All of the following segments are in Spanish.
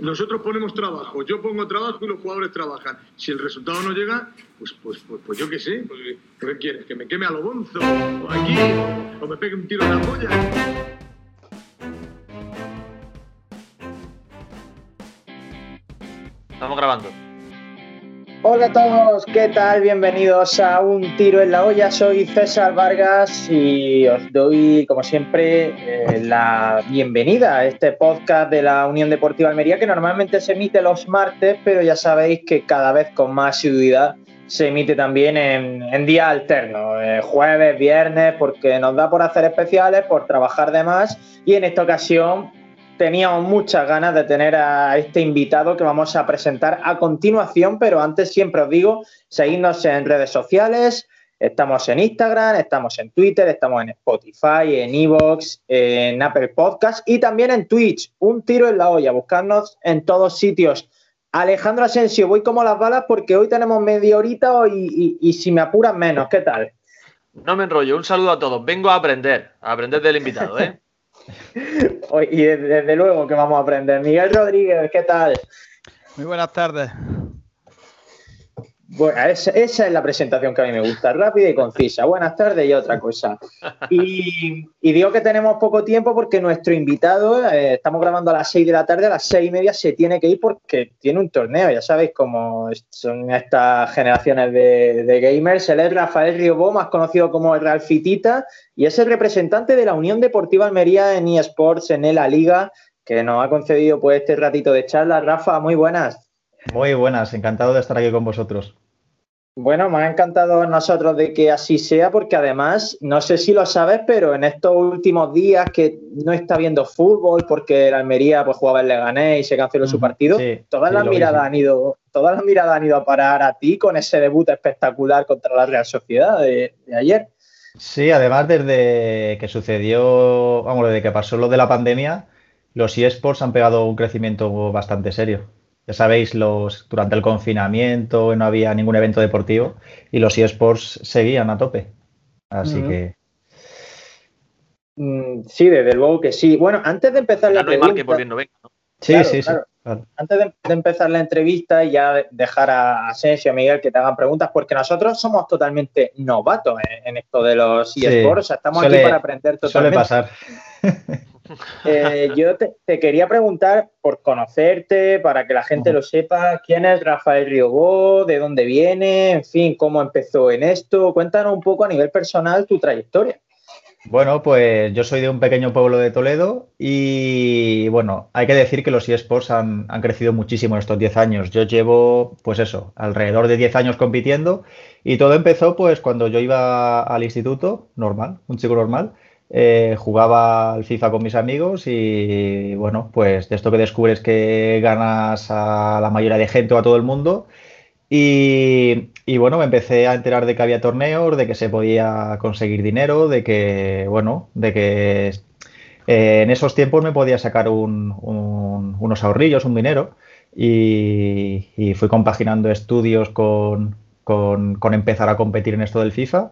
Nosotros ponemos trabajo, yo pongo trabajo y los jugadores trabajan. Si el resultado no llega, pues, pues, pues, pues yo qué sé, pues, ¿qué quieres? ¿Que me queme a lo bonzo? ¿O aquí? ¿O me pegue un tiro en la polla? Estamos grabando. Hola a todos, ¿qué tal? Bienvenidos a Un Tiro en la Olla. Soy César Vargas y os doy, como siempre, eh, la bienvenida a este podcast de la Unión Deportiva Almería, que normalmente se emite los martes, pero ya sabéis que cada vez con más asiduidad se emite también en, en días alternos, eh, jueves, viernes, porque nos da por hacer especiales, por trabajar de más y en esta ocasión teníamos muchas ganas de tener a este invitado que vamos a presentar a continuación, pero antes siempre os digo, seguidnos en redes sociales, estamos en Instagram, estamos en Twitter, estamos en Spotify, en Evox, en Apple Podcast y también en Twitch, un tiro en la olla, buscarnos en todos sitios. Alejandro Asensio, voy como las balas porque hoy tenemos media horita y, y si me apuran menos, ¿qué tal? No me enrollo, un saludo a todos. Vengo a aprender, a aprender del invitado, ¿eh? y desde, luego que vamos a aprender. Miguel Rodríguez, ¿qué tal? Muy buenas tardes. Bueno, esa, es la presentación que a mí me gusta, rápida y concisa. Buenas tardes y otra cosa. Y, digo que tenemos poco tiempo porque nuestro invitado, eh, estamos grabando a las 6 de la tarde, a las seis y media se tiene que ir porque tiene un torneo, ya sabéis cómo son estas generaciones de, gamers. Él es Rafael Riobó, más conocido como el Ralfitita, y es el representante de la Unión Deportiva Almería en eSports, en la Liga, que nos ha concedido pues este ratito de charla. Rafa, muy buenas. Muy buenas, encantado de estar aquí con vosotros. Bueno, me ha encantado a nosotros de que así sea, porque además, no sé si lo sabes, pero en estos últimos días que no está viendo fútbol, porque el Almería pues, jugaba el Leganés y se canceló su partido, todas las miradas han ido, todas las miradas han ido a parar a ti con ese debut espectacular contra la Real Sociedad de, de ayer. Sí, además desde que sucedió, vamos, desde que pasó lo de la pandemia, los eSports han pegado un crecimiento bastante serio. Ya sabéis, los, durante el confinamiento no había ningún evento deportivo y los eSports seguían a tope. Así que. Mm, sí, desde luego que sí. Bueno, antes de empezar la pregunta. Sí, sí, sí. Antes de, empezar la entrevista y ya dejar a Asensio, a Miguel que te hagan preguntas, porque nosotros somos totalmente novatos en, esto de los eSports. o sea, estamos aquí para aprender totalmente. Suele pasar. Eh, yo te, quería preguntar por conocerte, para que la gente lo sepa, quién es Rafael Riobó, de dónde viene, en fin, cómo empezó en esto. Cuéntanos un poco a nivel personal tu trayectoria. Bueno, pues yo soy de un pequeño pueblo de Toledo y bueno, hay que decir que los eSports han, han crecido muchísimo en estos 10 años. Yo llevo, pues eso, alrededor de 10 años compitiendo y todo empezó pues cuando yo iba al instituto, normal, un chico normal, eh, jugaba al FIFA con mis amigos y bueno, pues de esto que descubres que ganas a la mayoría de gente o a todo el mundo. Y, bueno, me empecé a enterar de que había torneos, de que se podía conseguir dinero, de que, bueno, de que eh, en esos tiempos me podía sacar unos ahorrillos, un dinero. Y, fui compaginando estudios con, con empezar a competir en esto del FIFA.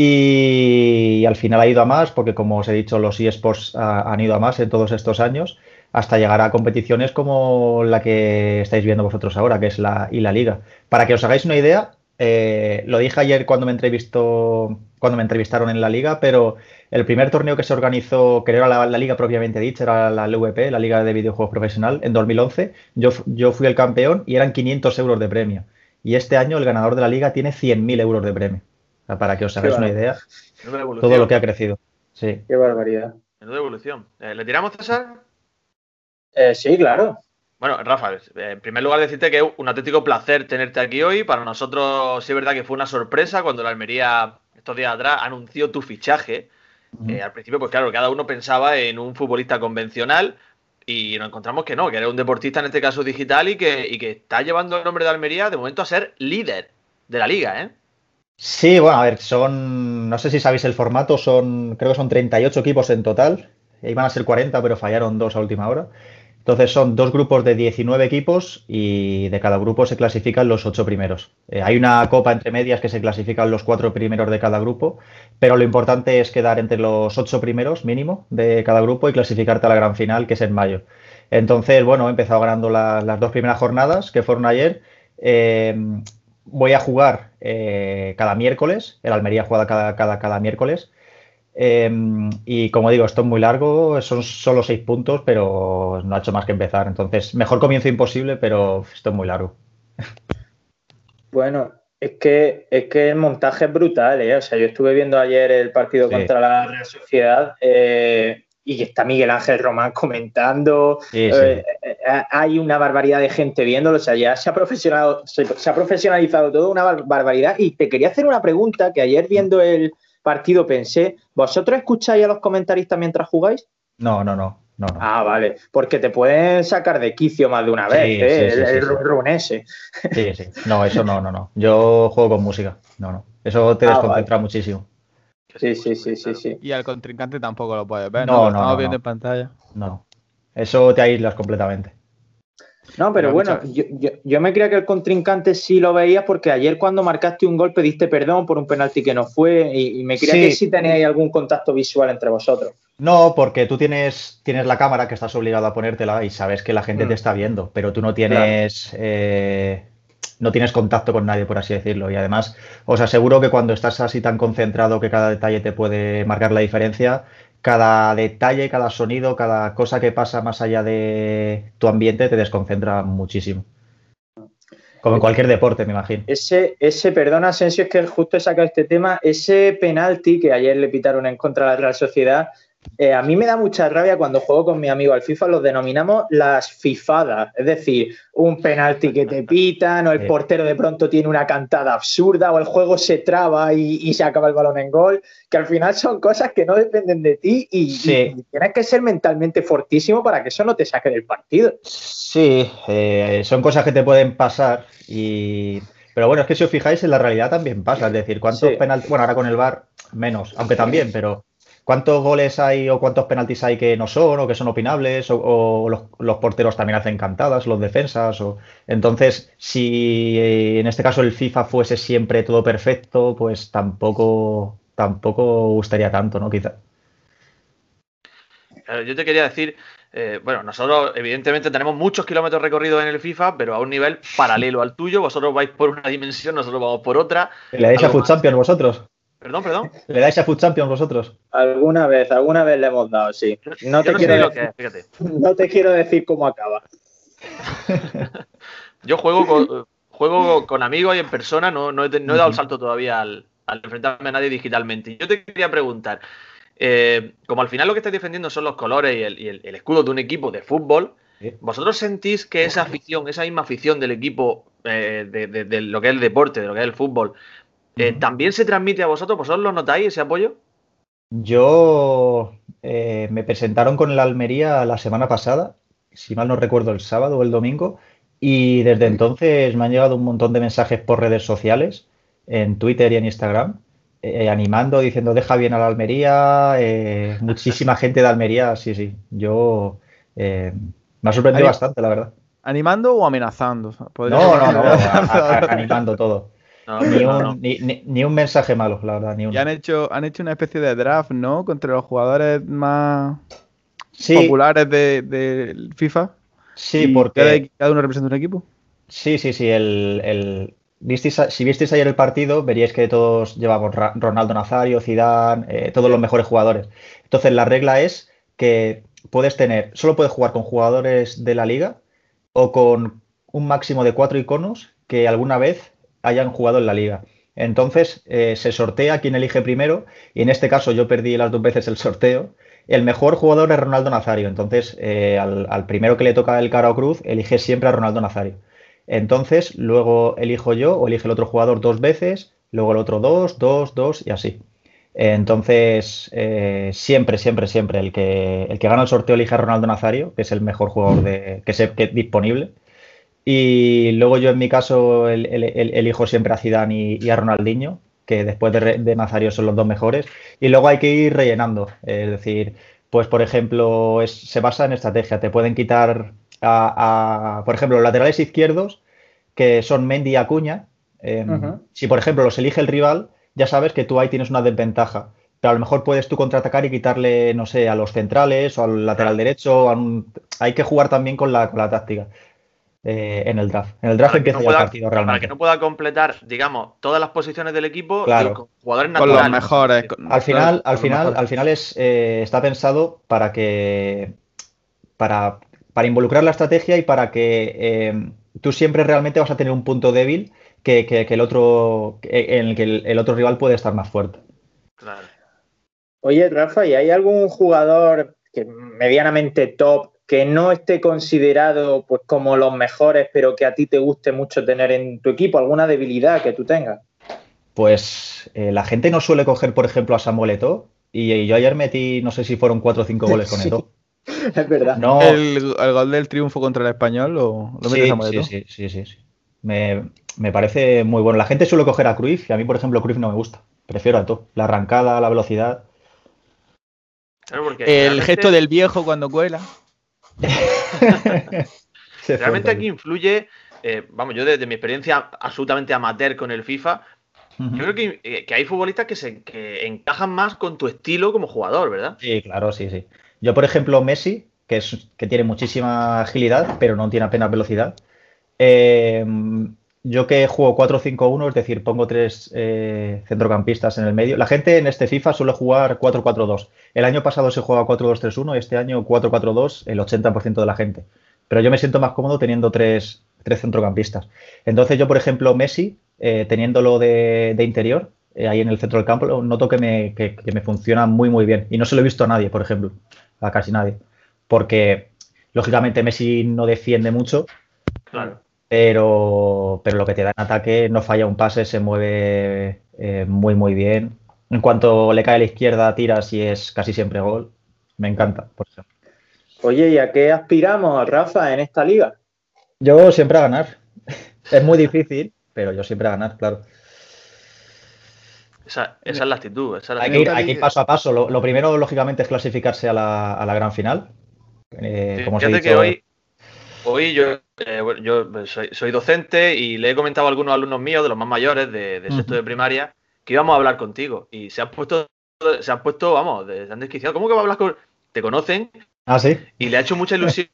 Y, al final ha ido a más, porque como os he dicho, los eSports han ido a más en todos estos años, hasta llegar a competiciones como la que estáis viendo vosotros ahora, que es la y la Liga. Para que os hagáis una idea, eh, lo dije ayer cuando me entrevistó, cuando me entrevistaron en la Liga, pero el primer torneo que se organizó, que era la, Liga propiamente dicha, era la LVP, la Liga de Videojuegos Profesional, en 2011, yo, yo fui el campeón y eran 500 euros de premio. Y este año el ganador de la Liga tiene 100.000 euros de premio para que os hagáis una idea, todo lo que ha crecido. Sí. Qué barbaridad. Menuda evolución. Eh, ¿Le tiramos, César? Eh, sí, claro. Bueno, Rafa, eh, en primer lugar decirte que es un auténtico placer tenerte aquí hoy. Para nosotros sí es verdad que fue una sorpresa cuando la Almería estos días atrás anunció tu fichaje. al principio, pues claro, cada uno pensaba en un futbolista convencional y nos encontramos que no, que era un deportista en este caso digital y que, y que está llevando el nombre de Almería de momento a ser líder de la liga, ¿eh? Sí, bueno, a ver, son, no sé si sabéis el formato, son, creo que son 38 equipos en total, iban a ser 40, pero fallaron dos a última hora. Entonces son dos grupos de 19 equipos y de cada grupo se clasifican los ocho primeros. Eh, hay una copa entre medias que se clasifican los cuatro primeros de cada grupo, pero lo importante es quedar entre los ocho primeros mínimo de cada grupo y clasificarte a la gran final, que es en mayo. Entonces, bueno, he empezado ganando las dos primeras jornadas que fueron ayer. Eh, voy a jugar eh, cada miércoles, el Almería juega cada, cada, cada miércoles. Em, y como digo, esto es muy largo, son solo seis puntos, pero no ha hecho más que empezar. Entonces, mejor comienzo imposible, pero esto es muy largo. Bueno, es que, es que el montaje es brutal, ¿eh? O sea, yo estuve viendo ayer el partido contra la Real Sociedad eh, y está Miguel Ángel Román comentando. Eh, hay una barbaridad de gente viéndolo. O sea, ya se ha, profesionalizado, se ha profesionalizado todo una barbaridad. Y te quería hacer una pregunta que ayer viendo el partido pensé, ¿vosotros escucháis a los comentaristas mientras jugáis? No, no, no. No, Ah, vale, porque te pueden sacar de quicio más de una vez, ¿eh? el, run ese. Sí, sí. No, eso no, no, no. Yo juego con música. No, no. Eso te ah, desconcentra muchísimo. Sí, sí, sí, sí, sí. Y al contrincante tampoco lo puedes ver, ¿no? no, no viendo en pantalla. No. Eso te aíslas completamente. No, pero bueno, yo, me creía que el contrincante sí lo veías porque ayer cuando marcaste un gol pediste perdón por un penalti que no fue y, me creía que sí teníais algún contacto visual entre vosotros. No, porque tú tienes, tienes la cámara que estás obligado a ponértela y sabes que la gente te mm. está viendo, pero tú no tienes, eh, no tienes contacto con nadie, por así decirlo. Y además, os aseguro que cuando estás así tan concentrado que cada detalle te puede marcar la diferencia, cada detalle, cada sonido, cada cosa que pasa más allá de tu ambiente te desconcentra muchísimo. Como en cualquier deporte, me imagino. Ese, ese, perdona, Asensio, es que justo he sacado este tema, ese penalti que ayer le pitaron en contra de la Real Sociedad, eh, a mí me da mucha rabia cuando juego con mi amigo al FIFA, los denominamos las fifadas, es decir, un penalti que te pitan o el portero de pronto tiene una cantada absurda o el juego se traba y, se acaba el balón en gol, que al final son cosas que no dependen de ti y, tienes que ser mentalmente fortísimo para que eso no te saque del partido. Sí, eh, son cosas que te pueden pasar y... Pero bueno, es que si os fijáis, en la realidad también pasa. Es decir, ¿cuántos penaltis? Bueno, ahora con el VAR menos, aunque también, pero ¿Cuántos goles hay o cuántos penaltis hay que no son o que son opinables? O, los, porteros también hacen cantadas, los defensas. O... Entonces, si en este caso el FIFA fuese siempre todo perfecto, pues tampoco, tampoco gustaría tanto, ¿no? Quizá. Yo te quería decir, eh, bueno, nosotros evidentemente tenemos muchos kilómetros recorridos en el FIFA, pero a un nivel paralelo al tuyo. Vosotros vais por una dimensión, nosotros vamos por otra. ¿Le dais a Foot Champions vosotros? Perdón, perdón. ¿Le dais a Food Champions vosotros? Alguna vez, alguna vez le hemos dado, sí. No te, quiero, decir, no te quiero decir cómo acaba. Yo juego con, juego con amigos y en persona, no, he, dado el salto todavía al, enfrentarme a nadie digitalmente. Yo te quería preguntar, eh, como al final lo que estáis defendiendo son los colores y el, escudo de un equipo de fútbol, ¿vosotros sentís que esa afición, esa misma afición del equipo, eh, de, lo que es el deporte, de lo que es el fútbol, eh, ¿También se transmite a vosotros? ¿Vosotros lo notáis ese apoyo? Yo eh, me presentaron con el Almería la semana pasada, si mal no recuerdo, el sábado o el domingo, y desde entonces me han llegado un montón de mensajes por redes sociales, en Twitter y en Instagram, eh, animando, diciendo deja bien a la Almería, muchísima gente de Almería, sí, sí, yo me ha sorprendido bastante, la verdad. ¿Animando o amenazando? No, no, no, animando todo ni, un, mensaje malo, la verdad. Ni Y han hecho, han hecho una especie de draft, ¿no? Contra los jugadores más populares de, FIFA. Sí, porque. Cada, uno representa un equipo. Sí, sí, sí. El, si visteis ayer el partido, veríais que todos llevamos Ronaldo Nazario, Zidane, eh, todos los mejores jugadores. Entonces, la regla es que puedes tener, solo puedes jugar con jugadores de la liga o con un máximo de cuatro iconos que alguna vez hayan jugado en la liga. Entonces eh, se sortea quién elige primero y en este caso yo perdí las dos veces el sorteo. El mejor jugador es Ronaldo Nazario, entonces eh, al, primero que le toca el cara o cruz elige siempre a Ronaldo Nazario. Entonces luego elijo yo o elige el otro jugador dos veces, luego el otro dos, dos, dos y así. Entonces, eh, siempre, siempre, siempre el que, el que gana el sorteo elige a Ronaldo Nazario, que es el mejor jugador de, que, se, que disponible. Y luego yo en mi caso elijo siempre a Zidane y, a Ronaldinho, que después de, Nazario son los dos mejores. Y luego hay que ir rellenando. Es decir, pues por ejemplo, se basa en estrategia. Te pueden quitar a, por ejemplo, los laterales izquierdos, que son Mendy y Acuña. Em, si por ejemplo los elige el rival, ya sabes que tú ahí tienes una desventaja. pero a lo mejor puedes tú contraatacar y quitarle, no sé, a los centrales o al lateral derecho. Hay que jugar también con la, con la táctica. Eh, en el draft. En el draft empieza ya el partido realmente. Para que no pueda completar, digamos, todas las posiciones del equipo con jugadores naturales. Con los mejores. al final, al final, al final es, eh, está pensado para que para, para, involucrar la estrategia y para que eh, tú siempre realmente vas a tener un punto débil que, el otro en el que el, otro rival puede estar más fuerte. Oye, Rafa, ¿y hay algún jugador que medianamente top que no esté considerado pues como los mejores, pero que a ti te guste mucho tener en tu equipo? ¿Alguna debilidad que tú tengas? Pues eh, la gente no suele coger, por ejemplo, a Samuel Eto'o, y, yo ayer metí, no sé si fueron cuatro o cinco goles con Eto'o. es verdad. No, ¿El, gol del triunfo contra el español lo, lo sí, Samuel sí, sí, sí, sí, Me, parece muy bueno. La gente suele coger a Cruyff y a mí, por ejemplo, Cruyff no me gusta. Prefiero a Eto'o. La arrancada, la velocidad. el gesto del viejo cuando cuela. realmente aquí influye, eh, vamos, yo desde mi experiencia absolutamente amateur con el FIFA, yo creo eh, que, hay futbolistas que se encajan más con tu estilo como jugador, ¿verdad? Sí, claro, sí, sí. Yo, por ejemplo, Messi, que, es, que tiene muchísima agilidad, pero no tiene apenas velocidad. Eh, yo que juego 4-5-1, es decir, pongo tres eh, centrocampistas en el medio. La gente en este FIFA suele jugar 4-4-2. El año pasado se jugaba 4-2-3-1 y este año 4-4-2 el 80% de la gente. Pero yo me siento más cómodo teniendo tres, centrocampistas. Entonces yo, por ejemplo, Messi, eh, teniéndolo de, interior, eh, ahí en el centro del campo, noto que me, que me funciona muy, muy bien. Y no se lo he visto a nadie, por ejemplo, a casi nadie. Porque, lógicamente, Messi no defiende mucho. Claro pero, pero lo que te da en ataque no falla un pase, se mueve eh, muy, muy bien. En cuanto le cae a la izquierda, tira y es casi siempre gol. Me encanta, por ejemplo. Oye, ¿y a qué aspiramos, Rafa, en esta liga? Yo siempre a ganar. es muy difícil, pero yo siempre a ganar, claro. Esa, es la actitud. hay, que ir, paso a paso. Lo, primero, lógicamente, es clasificarse a la, a la gran final. Eh, como se que hoy, hoy yo eh, yo soy, docente y le he comentado a algunos alumnos míos, de los más mayores, de, sexto de primaria, que íbamos a hablar contigo. Y se han puesto, se han puesto, vamos, se han desquiciado. ¿Cómo que va a hablar con.? Te conocen. Ah, sí. Y le ha hecho mucha ilusión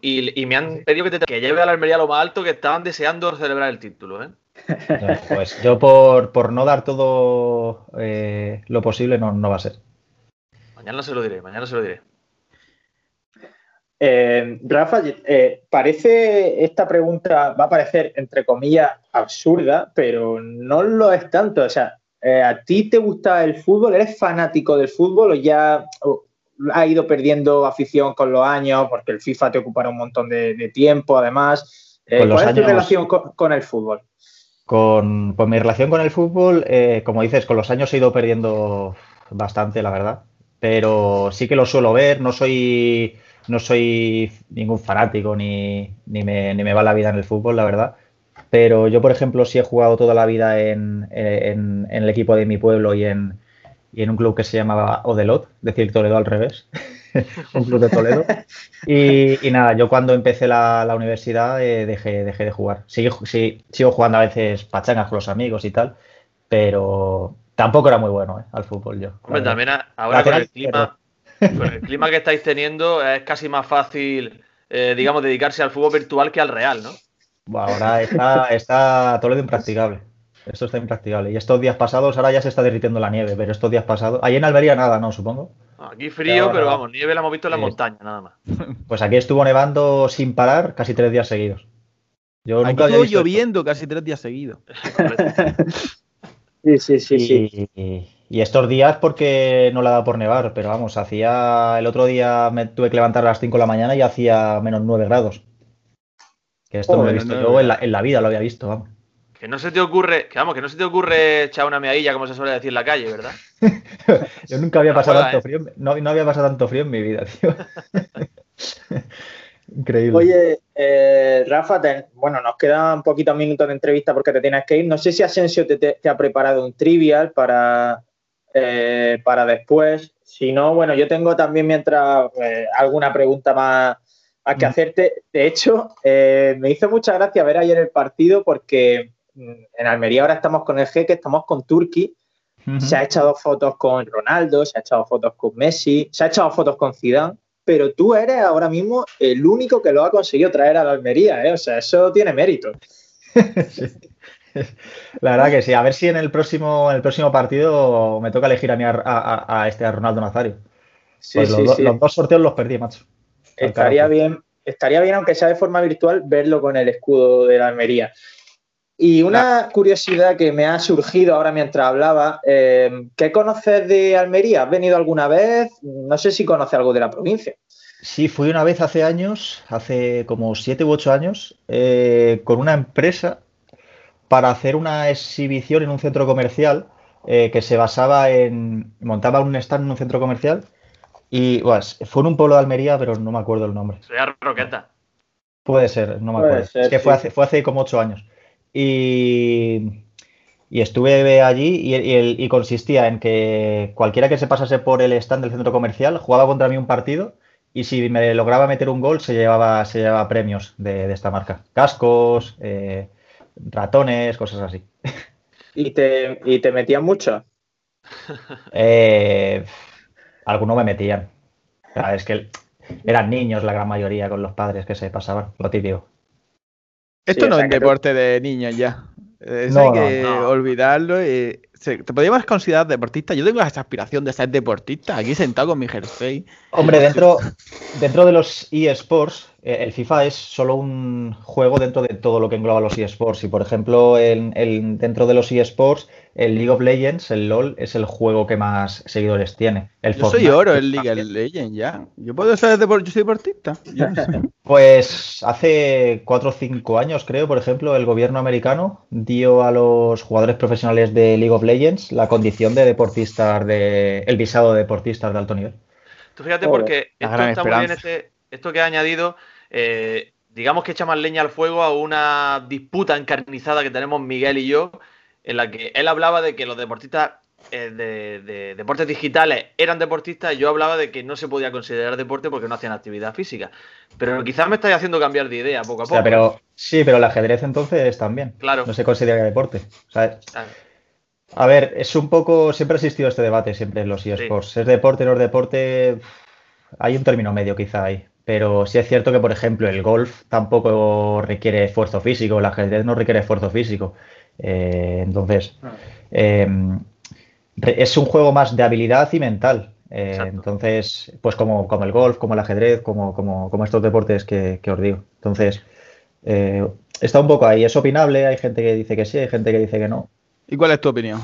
y, me han pedido que, te, que lleve a la Almería lo más alto, que estaban deseando celebrar el título, ¿eh? Pues yo por, por no dar todo eh, lo posible no, no va a ser. Mañana se lo diré, mañana se lo diré. Eh, Rafa, eh, parece esta pregunta va a parecer entre comillas absurda, pero no lo es tanto. O sea, eh, ¿a ti te gusta el fútbol? ¿Eres fanático del fútbol o ya ha ido perdiendo afición con los años? Porque el FIFA te ocupará un montón de, tiempo, además. ¿Cuál es tu relación con, el fútbol? Con, pues mi relación con el fútbol, como dices, con los años he ido perdiendo bastante, la verdad. Pero sí que lo suelo ver, no soy no soy ningún fanático ni, ni, me, ni, me, va la vida en el fútbol, la verdad. Pero yo, por ejemplo, sí he jugado toda la vida en, el equipo de mi pueblo y en, en un club que se llamaba Odelot, decir Toledo al revés, un club de Toledo. Y, nada, yo cuando empecé la, universidad eh, dejé, dejé de jugar. Sigo, sigo jugando a veces pachangas con los amigos y tal, pero tampoco era muy bueno eh, al fútbol yo. Hombre, también ahora con el clima... Con el clima que estáis teniendo es casi más fácil, eh, digamos, dedicarse al fútbol virtual que al real, ¿no? ahora está, está Toledo impracticable. Esto está impracticable. Y estos días pasados, ahora ya se está derritiendo la nieve, pero estos días pasados. Ahí en Almería nada, ¿no? Supongo. Aquí frío, pero, vamos, nieve la hemos visto en la montaña, nada más. Pues aquí estuvo nevando sin parar casi tres días seguidos. Yo aquí estuvo lloviendo casi tres días seguidos. sí, sí, sí, sí. Y estos días porque no le ha dado por nevar, pero vamos, hacía el otro día me tuve que levantar a las 5 de la mañana y hacía menos 9 grados. Que esto no lo he visto yo en la, vida, lo había visto, vamos. Que no se te ocurre, que vamos, que no se te ocurre echar una meadilla como se suele decir en la calle, ¿verdad? yo nunca había pasado tanto ¿eh? frío, no, no, había pasado tanto frío en mi vida, tío. Increíble. Oye, eh, Rafa, bueno, nos quedan poquitos minutos de entrevista porque te tienes que ir. No sé si Asensio te ha preparado un trivial para, eh, para después. Si no, bueno, yo tengo también mientras eh, alguna pregunta más a que mm. hacerte. De hecho, eh, me hizo mucha gracia ver ayer el partido porque mm, en Almería ahora estamos con el G, que estamos con Turquía se ha echado fotos con Ronaldo, se ha echado fotos con Messi, se ha echado fotos con Zidane, pero tú eres ahora mismo el único que lo ha conseguido traer a la Almería, ¿eh? O sea, eso tiene mérito. La verdad que sí. A ver si en el próximo, en el próximo partido me toca elegir a, mí a, este Ronaldo Nazario. Sí, pues sí, los, sí. los, dos sorteos los perdí, macho. Estaría bien, estaría bien, aunque sea de forma virtual, verlo con el escudo de la Almería. Y una curiosidad que me ha surgido ahora mientras hablaba, eh, ¿qué conoces de Almería? ¿Has venido alguna vez? No sé si conoces algo de la provincia. Sí, fui una vez hace años, hace como siete u ocho años, eh, con una empresa para hacer una exhibición en un centro comercial eh, que se basaba en. montaba un stand en un centro comercial y fue en un pueblo de Almería, pero no me acuerdo el nombre. Sería Roqueta. Puede ser, no me acuerdo. es que fue, hace, fue hace como ocho años. Y, estuve allí y, consistía en que cualquiera que se pasase por el stand del centro comercial jugaba contra mí un partido y si me lograba meter un gol se llevaba, se llevaba premios de, esta marca. Cascos, eh, ratones, cosas así. ¿Y te, y te metían mucho? Eh, algunos me metían. es que eran niños la gran mayoría con los padres que se pasaban, lo típico. Esto no es deporte de niños ya. Eso hay que olvidarlo. Y ¿Te podrías considerar deportista? Yo tengo esa aspiración de ser deportista, aquí sentado con mi jersey. Hombre, dentro, dentro de los eSports, el FIFA es solo un juego dentro de todo lo que engloba los eSports. Y por ejemplo, en, dentro de los eSports, el League of Legends, el LOL, es el juego que más seguidores tiene. El yo soy oro en League of Legends ya. Yo puedo ser yo soy deportista. Pues hace 4 o 5 años, creo, por ejemplo, el gobierno americano dio a los jugadores profesionales de League of Legends la condición de deportistas de. el visado de deportistas de alto nivel. Tú fíjate porque esto está muy bien este, esto que ha añadido. Eh, digamos que echa más leña al fuego a una disputa encarnizada que tenemos Miguel y yo, en la que él hablaba de que los deportistas eh, de, deportes digitales eran deportistas y yo hablaba de que no se podía considerar deporte porque no hacían actividad física. Pero quizás me estáis haciendo cambiar de idea poco a poco. pero, sí, pero el ajedrez entonces también. Claro. No se considera deporte. A ver, es un poco. Siempre ha existido este debate, siempre en los eSports. ¿Es deporte, no es deporte? Hay un término medio quizá ahí. Pero sí es cierto que, por ejemplo, el golf tampoco requiere esfuerzo físico, el ajedrez no requiere esfuerzo físico. Eh, entonces, ah. em, es un juego más de habilidad y mental. Eh, entonces, pues como, como, el golf, como el ajedrez, como, como, estos deportes que, os digo. Entonces, eh, está un poco ahí. Es opinable, hay gente que dice que sí, hay gente que dice que no. ¿Y cuál es tu opinión?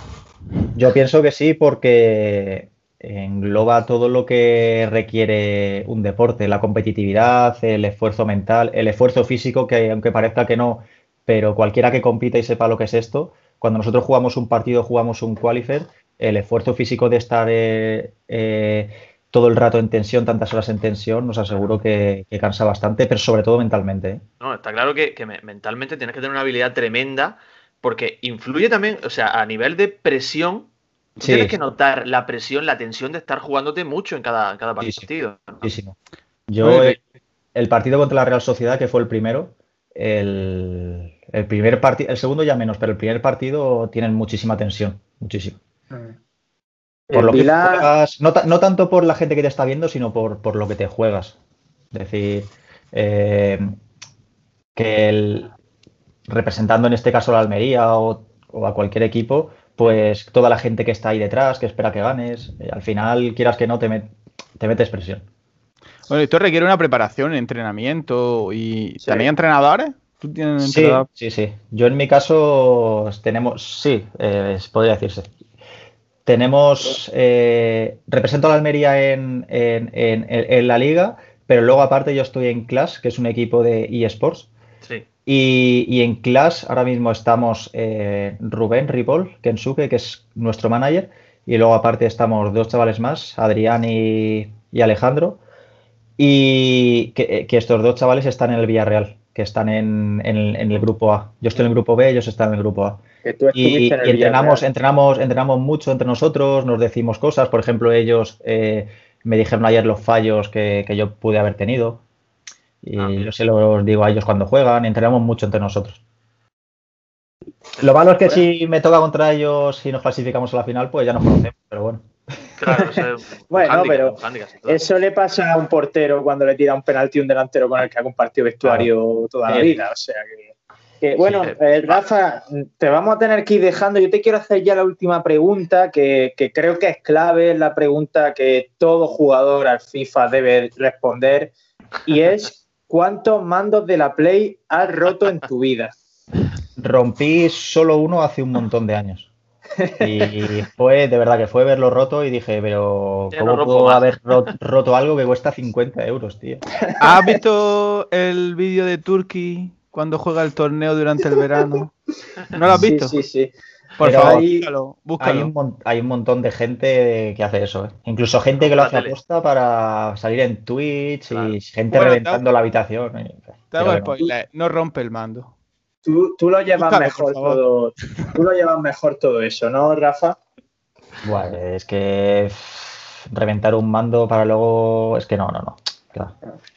Yo pienso que sí porque engloba todo lo que requiere un deporte, la competitividad, el esfuerzo mental, el esfuerzo físico, que aunque parezca que no, pero cualquiera que compita y sepa lo que es esto, cuando nosotros jugamos un partido, jugamos un qualifier, el esfuerzo físico de estar eh, eh, todo el rato en tensión, tantas horas en tensión, nos aseguro que, cansa bastante, pero sobre todo mentalmente. ¿eh? No, está claro que, mentalmente tienes que tener una habilidad tremenda porque influye también, o sea, a nivel de presión, tienes que notar la presión, la tensión de estar jugándote mucho en cada, cada partido. Muchísimo. Yo, el, partido contra la Real Sociedad, que fue el primero, el, primer partido, el segundo ya menos, pero el primer partido tienen muchísima tensión, muchísimo. Por lo que no, tanto por la gente que te está viendo, sino por, lo que te juegas. Es decir, eh, que el, representando en este caso a la Almería o, a cualquier equipo, pues toda la gente que está ahí detrás, que espera que ganes, eh, al final, quieras que no, te, te metes presión. Bueno, esto requiere una preparación, entrenamiento y también entrenadores. ¿Tú tienes sí, sí, sí. Yo en mi caso tenemos, sí, eh, podría decirse. Tenemos, eh, represento a la Almería en, la liga, pero luego aparte yo estoy en Clash, que es un equipo de eSports. Sí. Y, en Clash ahora mismo estamos eh, Rubén Ripoll, Kensuke, que es nuestro manager, y luego aparte estamos dos chavales más, Adrián y, Alejandro, y que, estos dos chavales están en el Villarreal, que están en, el grupo A. Yo estoy en el grupo B, ellos están en el grupo A. Y, entrenamos, entrenamos, entrenamos mucho entre nosotros, nos decimos cosas. Por ejemplo, ellos eh, me dijeron ayer los fallos que, yo pude haber tenido. Y ah, yo se los digo a ellos cuando juegan, entrenamos mucho entre nosotros. Lo malo es que si me toca contra ellos y nos clasificamos a la final, pues ya nos conocemos, pero bueno. Claro, bueno, pero eso le pasa a un portero cuando le tira un penalti a un delantero con el que ha compartido vestuario toda la vida. O sea que, bueno, eh, Rafa, te vamos a tener que ir dejando. Yo te quiero hacer ya la última pregunta, que, que creo que es clave, es la pregunta que todo jugador al FIFA debe responder, y es ¿cuántos mandos de la Play has roto en tu vida? Rompí solo uno hace un montón de años. Y fue, de verdad que fue verlo roto y dije, pero ¿cómo puedo haber roto, algo que cuesta 50 euros, tío? ¿Has visto el vídeo de Turkey cuando juega el torneo durante el verano? ¿No lo has visto? Sí, sí, Por favor, hay, un, montón de gente que hace eso. ¿eh? Incluso gente que lo hace aposta para salir en Twitch y gente reventando la habitación. no rompe el mando. Tú, lo llevas mejor todo. Tú lo llevas mejor todo eso, ¿no, Rafa? Bueno, es que reventar un mando para luego. Es que no, no, no.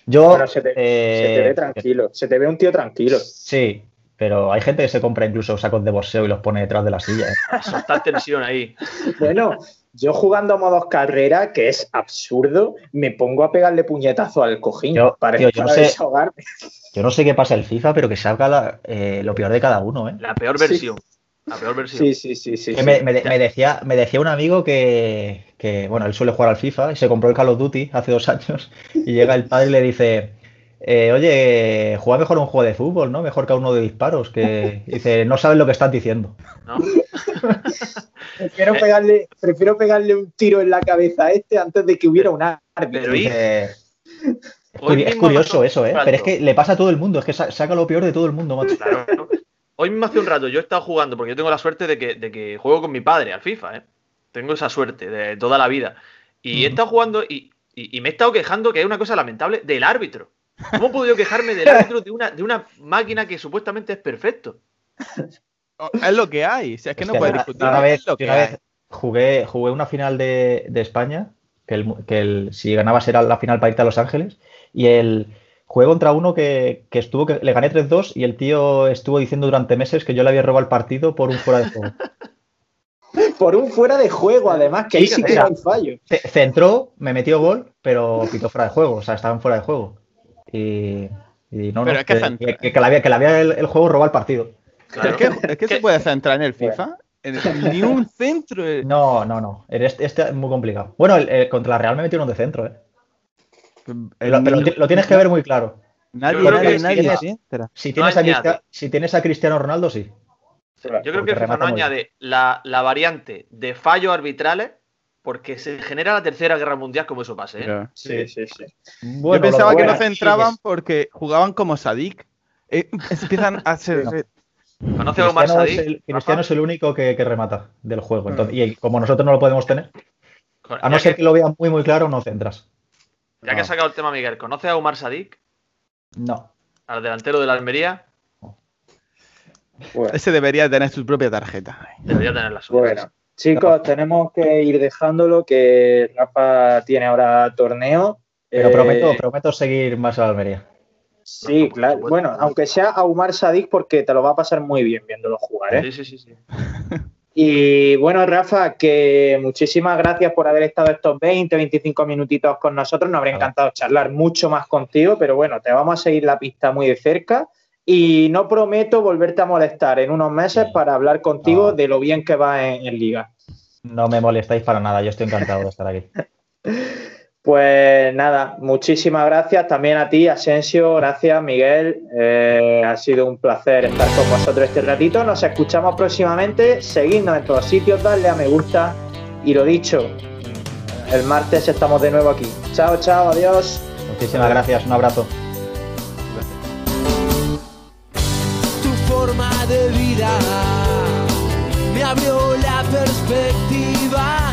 Yo. se, te, ve eh, tranquilo. Se te ve un tío tranquilo. Sí, pero hay gente que se compra incluso sacos de boxeo y los pone detrás de la silla. ¿eh? Está tensión ahí. Bueno, yo jugando a modos carrera, que es absurdo, me pongo a pegarle puñetazo al cojín para, yo, no sé, yo no sé qué pasa el FIFA, pero que salga eh, lo peor de cada uno. ¿eh? La peor versión. La peor versión. Sí, sí, sí. sí, me, decía, me decía un amigo que, que, bueno, él suele jugar al FIFA y se compró el Call of Duty hace dos años y llega el padre y le dice, eh, oye, juega mejor un juego de fútbol, ¿no? Mejor que uno de disparos. Que dice, no sabes lo que estás diciendo. prefiero, pegarle, prefiero pegarle un tiro en la cabeza a este antes de que hubiera un árbitro. es curioso eso, ¿eh? Pero es que le pasa a todo el mundo, es que saca lo peor de todo el mundo, macho. Hoy mismo hace un rato yo he estado jugando, porque yo tengo la suerte de que, de que juego con mi padre al FIFA, ¿eh? Tengo esa suerte de toda la vida. Y he estado jugando y, me he estado quejando que hay una cosa lamentable del árbitro. ¿Cómo puedo yo quejarme del árbitro de una, de una máquina que supuestamente es perfecto? Oh, es lo que hay, es que no puedes discutir. Una vez, jugué, jugué una final de, España, que, el, que el, si ganabas era la final para irte a Los Ángeles, y el jugué contra uno que, estuvo, que le gané 3-2 y el tío estuvo diciendo durante meses que yo le había robado el partido por un fuera de juego. por un fuera de juego, además, que ahí sí que hay fallo. Centró, me metió gol, pero pitó fuera de juego, o sea, estaban fuera de juego. Y, no, no, es que, que, había, que había el, juego roba el partido. Es, que, se puede centrar en el FIFA. ni un centro. No, no, no. Este, este, es muy complicado. Bueno, contra la Real me metieron de centro, ¿eh? Pero, lo, tienes que ver muy claro. Nadie, nadie, nadie, si, tienes a si tienes a Cristiano Ronaldo, sí. Yo creo que FIFA no añade la, la, variante de fallos arbitrales porque se genera la tercera guerra mundial como eso pase. ¿eh? Sí, sí, sí. Yo pensaba que no centraban porque jugaban como Sadik. Eh, empiezan a ser. ¿Conoce a Omar Sadik? Cristiano es el único que, remata del juego. y como nosotros no lo podemos tener, a no ser que, lo vean muy, muy claro, no centras. Ya que ha sacado el tema, Miguel, ¿conoce a Omar Sadik? No. ¿Al delantero de la Almería? Ese debería tener su propia tarjeta. Debería tener la suya. Bueno. Chicos, tenemos que ir dejándolo, que Rafa tiene ahora torneo. Pero prometo, eh, prometo seguir más a la Almería. Sí, claro. Bueno, aunque sea a Umar Sadik, porque te lo va a pasar muy bien viéndolo jugar, ¿eh? Sí, sí, sí. Y bueno, Rafa, que muchísimas gracias por haber estado estos 20, 25 minutitos con nosotros. Nos habría encantado charlar mucho más contigo, pero bueno, te vamos a seguir la pista muy de cerca. Y no prometo volverte a molestar en unos meses para hablar contigo de lo bien que va en, Liga. No me molestáis para nada, yo estoy encantado de estar aquí. Pues nada, muchísimas gracias también a ti, Asensio, gracias Miguel, eh, ha sido un placer estar con vosotros este ratito, nos escuchamos próximamente, seguidnos en todos sitios, darle a me gusta y lo dicho, el martes estamos de nuevo aquí. Chao, chao, adiós. Muchísimas gracias, un abrazo. Perspectiva